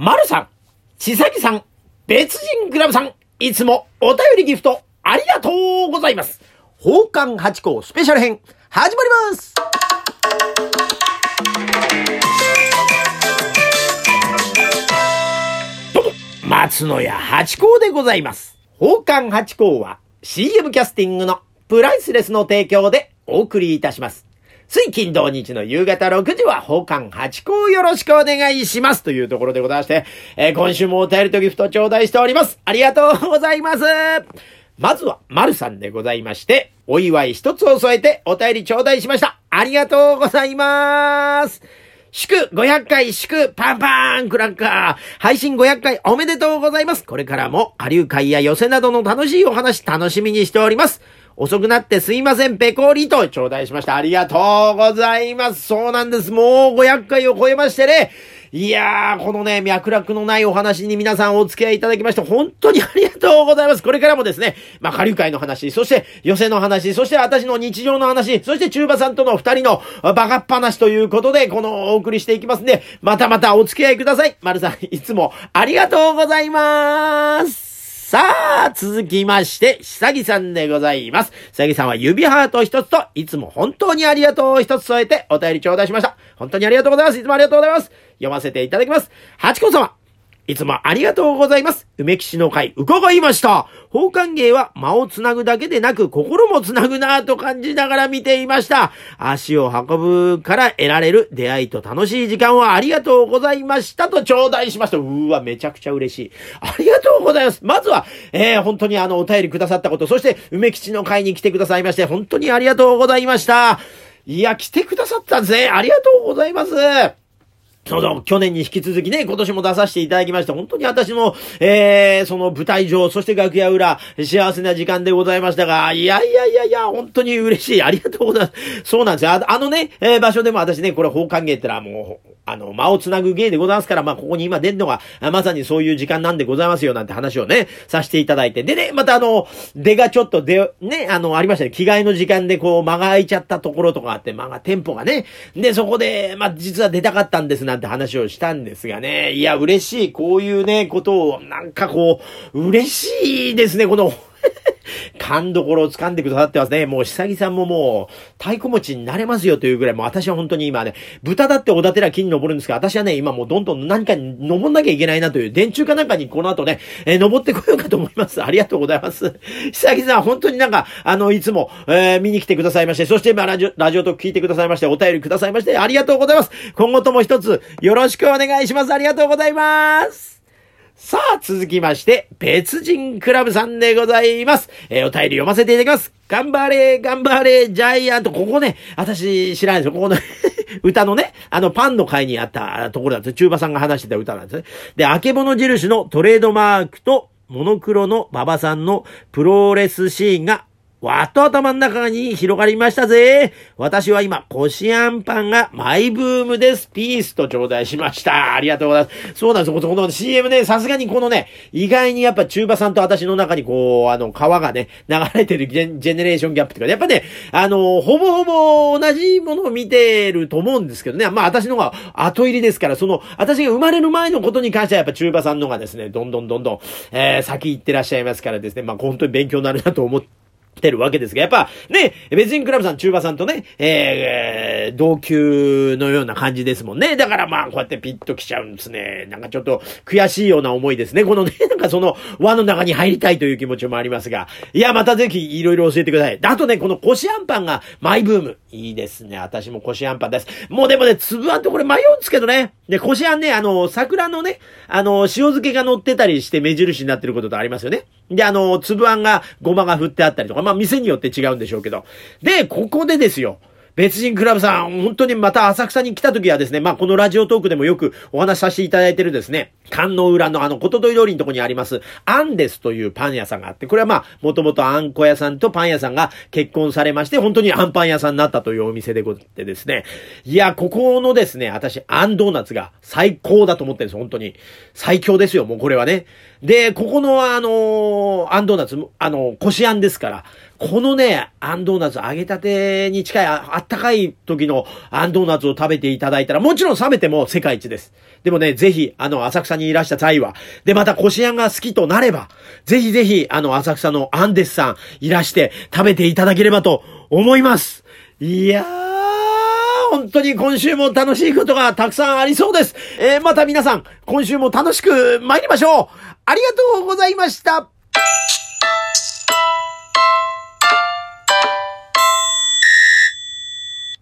まるさん、ちさきさん、別人クラブさん、いつもお便りギフトありがとうございます。宝冠八甲スペシャル編、始まりますどうも、松野屋八甲でございます。宝冠八甲は CM キャスティングのプライスレスの提供でお送りいたします。水金土日の夕方6時は宝冠八甲よろしくお願いしますというところでございまして、えー今週もお便りとギフト頂戴しております。ありがとうございます。まずは、丸さんでございまして、お祝い一つを添えてお便り頂戴しました。ありがとうございます。祝500回祝パンパンクラッカー配信500回おめでとうございますこれからも下流会や寄せなどの楽しいお話楽しみにしております遅くなってすいません、ペコリと頂戴しました。ありがとうございます。そうなんです。もう500回を超えましてね。いやー、このね、脈絡のないお話に皆さんお付き合いいただきまして、本当にありがとうございます。これからもですね、まあ、下流会の話、そして寄せの話、そして私の日常の話、そして中馬さんとの二人のバカっ話ということで、このお送りしていきますんで、またまたお付き合いください。丸さん、いつもありがとうございます。さあ、続きまして、久木さんでございます。久木さんは指ハート一つと、いつも本当にありがとう一つ添えてお便り頂戴しました。本当にありがとうございます。いつもありがとうございます。読ませていただきます。ハチコ様。いつもありがとうございます。梅騎士の会、伺いました。宝冠芸は間をつなぐだけでなく、心もつなぐなぁと感じながら見ていました。足を運ぶから得られる出会いと楽しい時間をありがとうございましたと頂戴しました。うーわ、めちゃくちゃ嬉しい。ありがとうございます。まずは、えー、本当にあの、お便りくださったこと、そして、梅吉の会に来てくださいまして、本当にありがとうございました。いや、来てくださったんですね。ありがとうございます。そうそう、去年に引き続きね、今年も出させていただきまして、本当に私の、えー、その舞台上、そして楽屋裏、幸せな時間でございましたが、いやいやいやいや、本当に嬉しい。ありがとうございます。そうなんですよ。あのね、えー場所でも私ね、これ、宝冠芸ってのはもう、あの、間をつなぐ芸でございますから、まあ、ここに今出るのが、まさにそういう時間なんでございますよ、なんて話をね、させていただいて。でね、またあの、出がちょっと出、ね、あの、ありましたね。着替えの時間でこう、間が空いちゃったところとかあって、間が、テンポがね。で、そこで、まあ、実は出たかったんですな、なんて話をしたんですがね。いや、嬉しい。こういうね、ことを、なんかこう、嬉しいですね、この、勘どころを掴んでくださってますね。もう、久木さんももう、太鼓持ちになれますよというぐらい、もう私は本当に今ね、豚だっておだてら木に登るんですが、私はね、今もうどんどん何かに登んなきゃいけないなという、電柱かなんかにこの後ね、えー登ってこようかと思います。ありがとうございます。久木さん、本当になんか、あの、いつも、えー見に来てくださいまして、そして、まあ、ラジオ、ラジオトーク聞いてくださいまして、お便りくださいまして、ありがとうございます。今後とも一つ、よろしくお願いします。ありがとうございます。さあ、続きまして、別人クラブさんでございます。えーお便り読ませていただきます。頑張れ、頑張れ、ジャイアント。ここね、私知らないですよ。ここの 歌のね、あの、パンの会にあったところなんですよ。中馬さんが話してた歌なんですね。で、あけぼの印のトレードマークと、モノクロの馬場さんのプロレスシーンがわっと頭の中に広がりましたぜ。私は今、こしあんパンがマイブームです。ピースと頂戴しました。ありがとうございます。そうなんですよ。この CM ね、さすがにこのね、意外にやっぱ中馬さんと私の中にこう、あの、川がね、流れてるジェジェネレーションギャップっていうか、やっぱね、あの、ほぼほぼ同じものを見てると思うんですけどね。まあ私の方が後入りですから、その、私が生まれる前のことに関してはやっぱ中馬さんの方がですね、どんどんどんどん、えー、先行ってらっしゃいますからですね、まあ本当に勉強になるなと思って、てるわけですが、やっぱね、別人クラブさん、中馬さんとね、えー、同級のような感じですもんね。だからまあ、こうやってピッと来ちゃうんですね。なんかちょっと悔しいような思いですね。このね、なんかその輪の中に入りたいという気持ちもありますが。いや、またぜひいろいろ教えてください。あとね、このこしあんパンがマイブーム。いいですね。私もこしあんパンです。もうでもね、粒あんとこれ迷うんですけどね。で、こしあんね、あの、桜のね、あの、塩漬けが乗ってたりして目印になってることとありますよね。で、あの、粒あんがごまが振ってあったりとか、まあ店によって違うんでしょうけど。で、ここでですよ。別人クラブさん、本当にまた浅草に来た時はですね、まあこのラジオトークでもよくお話しさせていただいてるですね、観の裏のあの、ことどい通りのとこにあります、アンデスというパン屋さんがあって、これはまあ、もともとあんこ屋さんとパン屋さんが結婚されまして、本当にあんパン屋さんになったというお店でござってですね、いや、ここのですね、私、あんドーナツが最高だと思ってるんです、本当に。最強ですよ、もうこれはね。で、ここのあの、あんドーナツ、あの、こしあんですから、このね、アンドーナツ、揚げたてに近いああったかい時のアンドーナツを食べていただいたら、もちろん冷めても世界一です。でもね、ぜひ、あの、浅草にいらした際は、で、また、こしあんが好きとなれば、ぜひぜひ、あの、浅草のアンデスさん、いらして、食べていただければと思います。いやー、本当に今週も楽しいことがたくさんありそうです。えーまた皆さん、今週も楽しく参りましょうありがとうございました